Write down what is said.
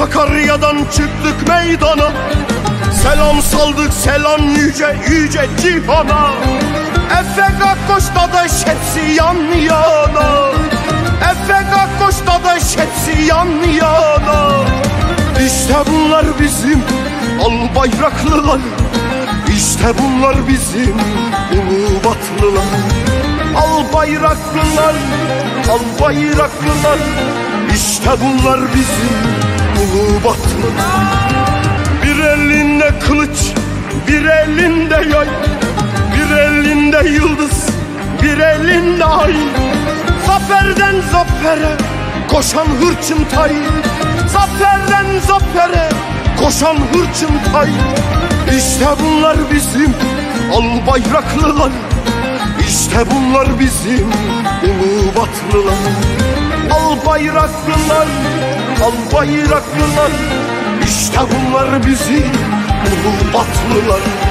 Sakarya'dan çıktık meydana. Selam saldık selam yüce yüce cihana. Efe Gakkoş dadaş hepsi yan yana. Efe Gakkoş dadaş hepsi yan yana. İşte bunlar bizim al bayraklılar. İşte bunlar bizim Ulubatlılar. Al bayraklılar, al bayraklılar İşte bunlar bizim Ulubatlılar Bir elinde kılıç, bir elinde yay Bir elinde yıldız, bir elinde ay. Zaferden zafere koşan hırçın tay. Zaferden zafere koşan hırçın tay. İşte bunlar bizim al bayraklılar. İşte bunlar bizim Ulubatlılar Al bayraklılar, al bayraklılar İşte bunlar bizim Ulubatlılar